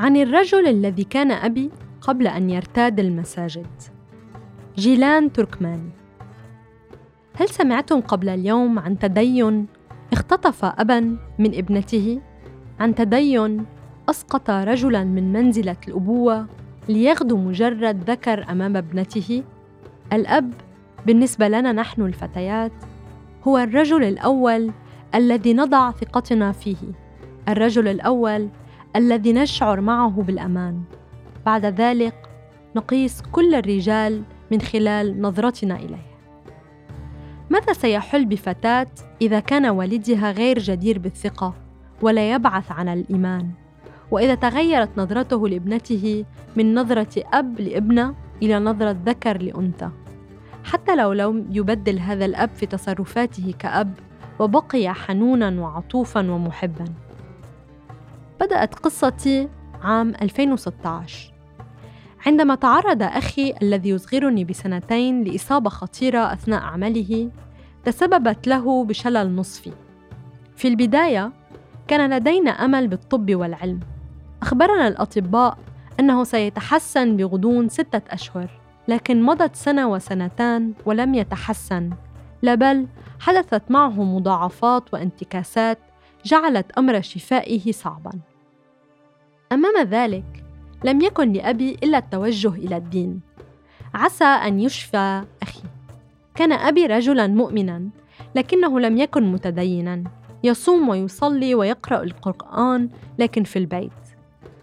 عن الرجل الذي كان أبي قبل أن يرتاد المساجد جيلان تركماني هل سمعتم قبل اليوم عن تدين اختطف أبا من ابنته؟ عن تدين أسقط رجلا من منزلة الأبوة ليغدو مجرد ذكر أمام ابنته؟ الأب بالنسبة لنا نحن الفتيات هو الرجل الأول الذي نضع ثقتنا فيه الرجل الأول الذي نشعر معه بالأمان. بعد ذلك نقيس كل الرجال من خلال نظرتنا إليه. ماذا سيحل بفتاة إذا كان والدها غير جدير بالثقة ولا يبعث عن الإيمان؟ وإذا تغيرت نظرته لابنته من نظرة أب لابنة إلى نظرة ذكر لأنثى. حتى لو لم يبدل هذا الأب في تصرفاته كأب وبقي حنونا وعطوفا ومحبا. بدأت قصتي عام 2016 عندما تعرض أخي الذي يصغرني بسنتين لإصابة خطيرة أثناء عمله تسببت له بشلل نصفي. في البداية كان لدينا أمل بالطب والعلم. أخبرنا الأطباء أنه سيتحسن بغضون ستة أشهر لكن مضت سنة وسنتان ولم يتحسن. لا بل حدثت معه مضاعفات وانتكاسات جعلت أمر شفائه صعبا. أمام ذلك لم يكن لأبي إلا التوجه إلى الدين. عسى أن يشفى أخي. كان أبي رجلا مؤمنا لكنه لم يكن متدينا. يصوم ويصلي ويقرأ القرآن لكن في البيت.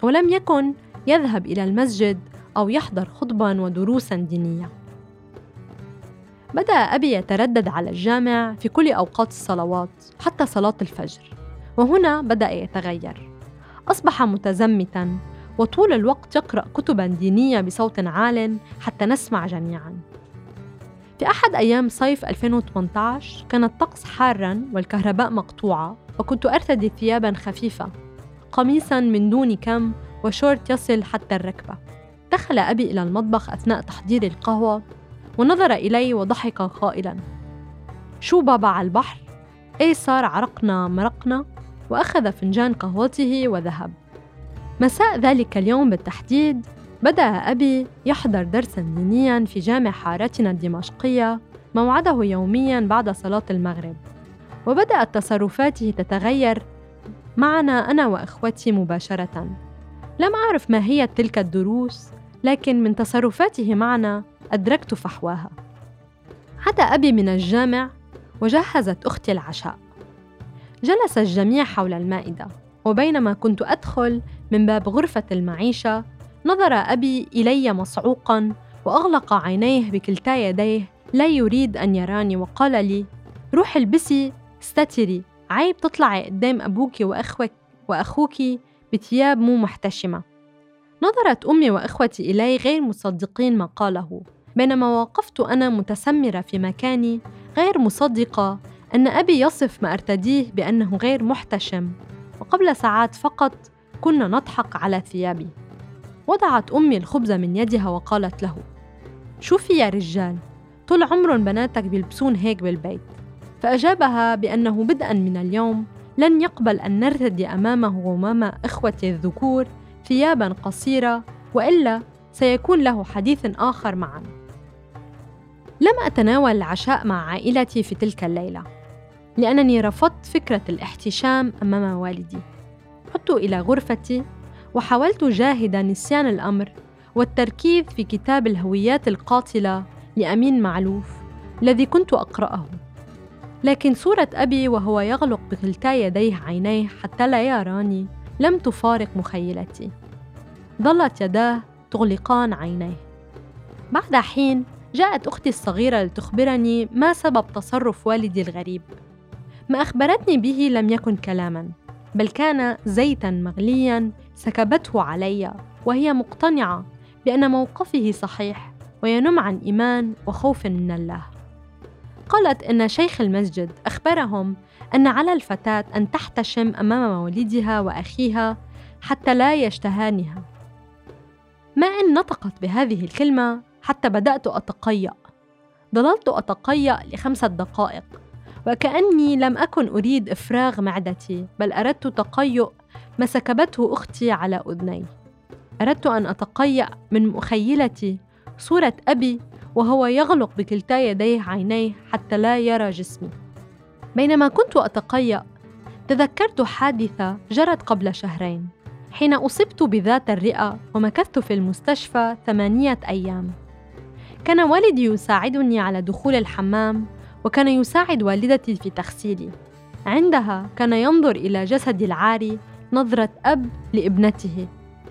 ولم يكن يذهب إلى المسجد أو يحضر خطبا ودروسا دينية. بدأ أبي يتردد على الجامع في كل أوقات الصلوات حتى صلاة الفجر. وهنا بدأ يتغير. أصبح متزمتا وطول الوقت يقرأ كتبا دينية بصوت عال حتى نسمع جميعا في أحد أيام صيف 2018 كان الطقس حارا والكهرباء مقطوعة وكنت أرتدي ثيابا خفيفة قميصا من دون كم وشورت يصل حتى الركبة دخل أبي إلى المطبخ أثناء تحضير القهوة ونظر إلي وضحك قائلا شو بابا على البحر؟ إيه صار عرقنا مرقنا؟ وأخذ فنجان قهوته وذهب. مساء ذلك اليوم بالتحديد بدأ أبي يحضر درسا دينيا في جامع حارتنا الدمشقية موعده يوميا بعد صلاة المغرب. وبدأت تصرفاته تتغير معنا أنا وإخوتي مباشرة. لم أعرف ما هي تلك الدروس لكن من تصرفاته معنا أدركت فحواها. عاد أبي من الجامع وجهزت أختي العشاء. جلس الجميع حول المائدة وبينما كنت أدخل من باب غرفة المعيشة نظر أبي إلي مصعوقا وأغلق عينيه بكلتا يديه لا يريد أن يراني. وقال لي روح البسي استتري. عيب تطلعي قدام أبوك وأخوك وأخوك بثياب مو محتشمة. نظرت أمي وإخوتي إلي غير مصدقين ما قاله بينما وقفت أنا متسمرة في مكاني غير مصدقة أن أبي يصف ما أرتديه بأنه غير محتشم وقبل ساعات فقط كنا نضحك على ثيابي. وضعت أمي الخبز من يدها وقالت له شوفي يا رجال طول عمر بناتك بيلبسون هيك بالبيت فأجابها بأنه بدءا من اليوم لن يقبل أن نرتدي أمامه وأمام إخوتي الذكور ثيابا قصيرة وإلا سيكون له حديث آخر معنا لم أتناول العشاء مع عائلتي في تلك الليلة. لأنني رفضت فكرة الاحتشام أمام والدي. عدت إلى غرفتي وحاولت جاهدا نسيان الأمر والتركيز في كتاب الهويات القاتلة لأمين معلوف الذي كنت أقرأه. لكن صورة أبي وهو يغلق بكلتا يديه عينيه حتى لا يراني لم تفارق مخيلتي. ظلت يداه تغلقان عينيه. بعد حين جاءت أختي الصغيرة لتخبرني ما سبب تصرف والدي الغريب. ما أخبرتني به لم يكن كلاما بل كان زيتا مغليا سكبته علي وهي مقتنعة بأن موقفه صحيح وينم عن إيمان وخوف من الله. قالت إن شيخ المسجد أخبرهم أن على الفتاة أن تحتشم أمام والدها وأخيها حتى لا يشتهانها. ما إن نطقت بهذه الكلمة حتى بدأت أتقيأ. ظللت أتقيأ لخمسة دقائق. وكأني لم أكن أريد إفراغ معدتي بل أردت تقيؤ ما سكبته أختي على أذني. أردت أن أتقيأ من مخيلتي صورة أبي وهو يغلق بكلتا يديه عينيه حتى لا يرى جسمي. بينما كنت أتقيأ تذكرت حادثة جرت قبل شهرين حين أصبت بذات الرئة ومكثت في المستشفى ثمانية أيام. كان والدي يساعدني على دخول الحمام وكان يساعد والدتي في تغسيلي. عندها كان ينظر إلى جسدي العاري نظرة أب لابنته.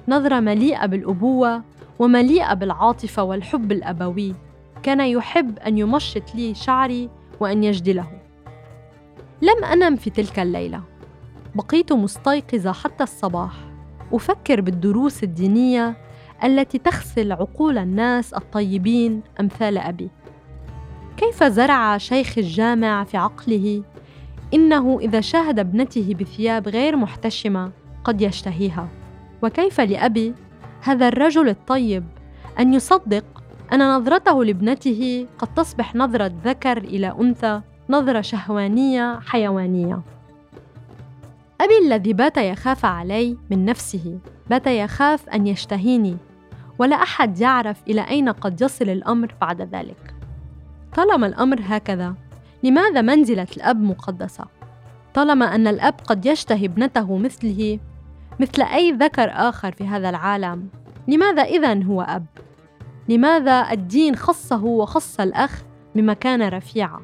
نظرة مليئة بالأبوة ومليئة بالعاطفة والحب الأبوي. كان يحب أن يمشط لي شعري وأن يجدله. لم أنم في تلك الليلة. بقيت مستيقظة حتى الصباح. أفكر بالدروس الدينية التي تغسل عقول الناس الطيبين أمثال أبي. كيف زرع شيخ الجامع في عقله؟ إنه إذا شاهد ابنته بثياب غير محتشمة قد يشتهيها. وكيف لأبي هذا الرجل الطيب أن يصدق أن نظرته لابنته قد تصبح نظرة ذكر إلى أنثى نظرة شهوانية حيوانية. أبي الذي بات يخاف علي من نفسه بات يخاف أن يشتهيني ولا أحد يعرف إلى أين قد يصل الأمر بعد ذلك. طالما الأمر هكذا لماذا منزلة الأب مقدسة؟ طالما أن الأب قد يشتهي ابنته مثله مثل أي ذكر آخر في هذا العالم لماذا اذا هو أب؟ لماذا الدين خصه وخص الأخ بمكانة رفيعة؟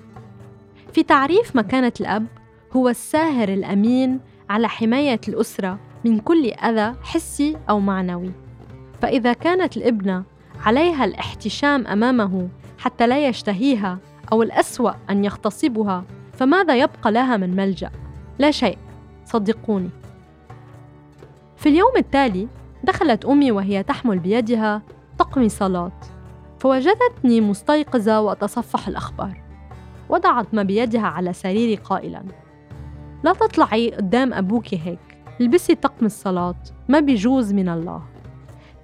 في تعريف مكانة الأب هو الساهر الأمين على حماية الأسرة من كل أذى حسي أو معنوي. فإذا كانت الابنة عليها الاحتشام أمامه حتى لا يشتهيها أو الأسوأ أن يغتصبها فماذا يبقى لها من ملجأ؟ لا شيء. صدقوني. في اليوم التالي دخلت أمي وهي تحمل بيدها طقم صلاة فوجدتني مستيقظة وأتصفح الأخبار. وضعت ما بيدها على سريري قائلا. لا تطلعي قدام أبوك هيك البسي طقم الصلاة ما بيجوز من الله.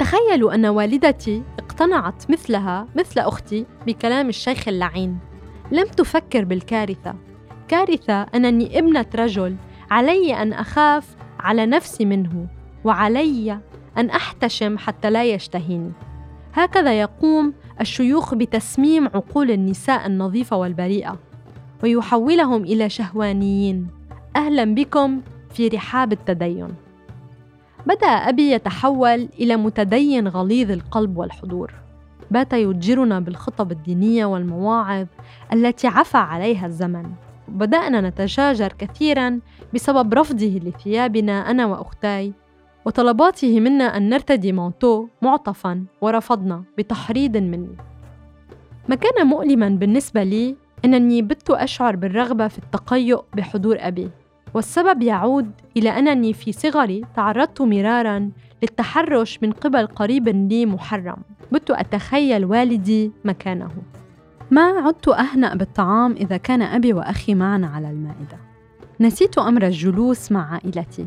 تخيلوا أن والدتي اقتنعت مثلها مثل أختي بكلام الشيخ اللعين. لم تفكر بالكارثة. كارثة أنني ابنة رجل علي أن أخاف على نفسي منه وعلي أن أحتشم حتى لا يشتهيني. هكذا يقوم الشيوخ بتسميم عقول النساء النظيفة والبريئة ويحولهم إلى شهوانيين. أهلا بكم في رحاب التدين. بدأ أبي يتحول إلى متدين غليظ القلب والحضور. بات يتجرنا بالخطب الدينية والمواعظ التي عفى عليها الزمن. بدأنا نتشاجر كثيرا بسبب رفضه لثيابنا أنا واختاي وطلباته منا أن نرتدي مانتو معطفا ورفضنا بتحريض مني. ما كان مؤلما بالنسبة لي أنني بت أشعر بالرغبة في التقيؤ بحضور أبي. والسبب يعود إلى أنني في صغري تعرضت مرارا للتحرش من قبل قريب لي محرم. بت أتخيل والدي مكانه. ما عدت أهنأ بالطعام إذا كان أبي وأخي معنا على المائدة؟ نسيت أمر الجلوس مع عائلتي.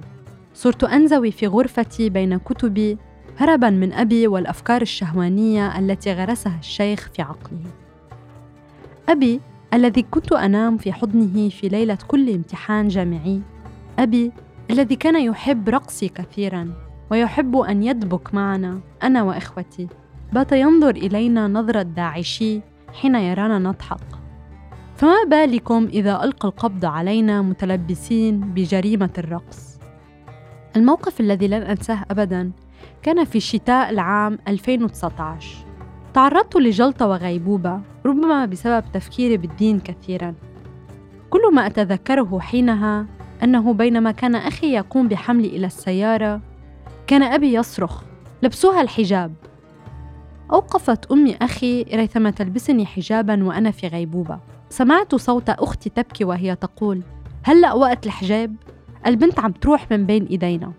صرت أنزوي في غرفتي بين كتبي هربا من أبي والأفكار الشهوانية التي غرسها الشيخ في عقله. أبي الذي كنت أنام في حضنه في ليلة كل امتحان جامعي. أبي الذي كان يحب رقصي كثيرا ويحب أن يدبك معنا أنا وإخوتي. بات ينظر إلينا نظرة داعشي حين يرانا نضحك. فما بالكم إذا ألقى القبض علينا متلبسين بجريمة الرقص؟ الموقف الذي لن أنساه ابدا كان في شتاء العام 2019 تعرضت لجلطة وغيبوبة ربما بسبب تفكيري بالدين كثيرا. كل ما أتذكره حينها أنه بينما كان أخي يقوم بحملي إلى السيارة كان أبي يصرخ لبسوها الحجاب. أوقفت أمي أخي ريثما تلبسني حجابا وأنا في غيبوبة. سمعت صوت أختي تبكي وهي تقول هلأ وقت الحجاب؟ البنت عم تروح من بين إيدينا.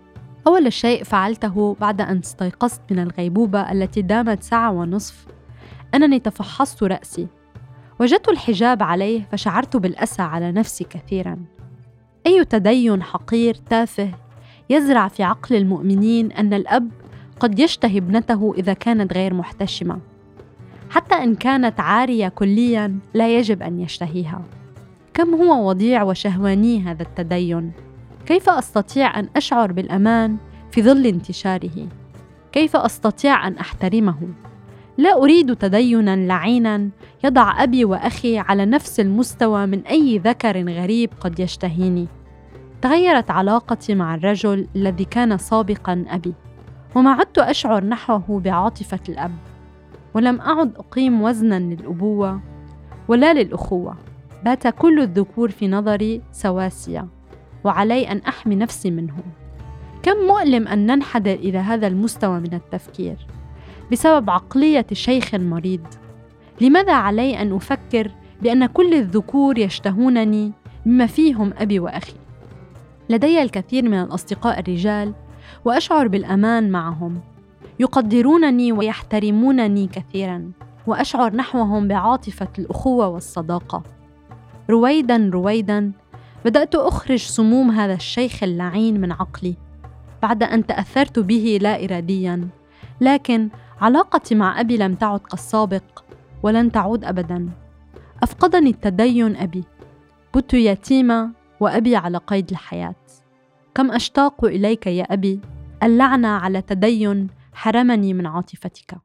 أول شيء فعلته بعد أن استيقظت من الغيبوبة التي دامت ساعة ونصف. أنني تفحصت رأسي. وجدت الحجاب عليه فشعرت بالأسى على نفسي كثيرا. أي تدين حقير تافه يزرع في عقل المؤمنين أن الأب قد يشتهي ابنته إذا كانت غير محتشمة. حتى إن كانت عارية كليا لا يجب أن يشتهيها. كم هو وضيع وشهواني هذا التدين؟ كيف أستطيع أن أشعر بالأمان في ظل انتشاره؟ كيف أستطيع أن أحترمه؟ لا أريد تدينا لعينا يضع أبي وأخي على نفس المستوى من أي ذكر غريب قد يشتهيني. تغيرت علاقتي مع الرجل الذي كان سابقا أبي وما عدت أشعر نحوه بعاطفة الأب. ولم أعد أقيم وزنا للأبوة ولا للأخوة. بات كل الذكور في نظري سواسية. وعلي أن أحمي نفسي منهم. كم مؤلم أن ننحدر إلى هذا المستوى من التفكير؟ بسبب عقلية شيخ مريض لماذا علي أن أفكر بأن كل الذكور يشتهونني بما فيهم أبي وأخي؟ لدي الكثير من الأصدقاء الرجال وأشعر بالأمان معهم. يقدرونني ويحترمونني كثيرا وأشعر نحوهم بعاطفة الأخوة والصداقة. رويدا رويدا بدأت أخرج سموم هذا الشيخ اللعين من عقلي بعد أن تأثرت به لا اراديا. لكن علاقتي مع أبي لم تعد كالسابق ولن تعود ابدا. أفقدني التدين أبي. بت يتيمه وأبي على قيد الحياة. كم أشتاق إليك يا أبي؟ اللعنه على تدين حرمني من عاطفتك.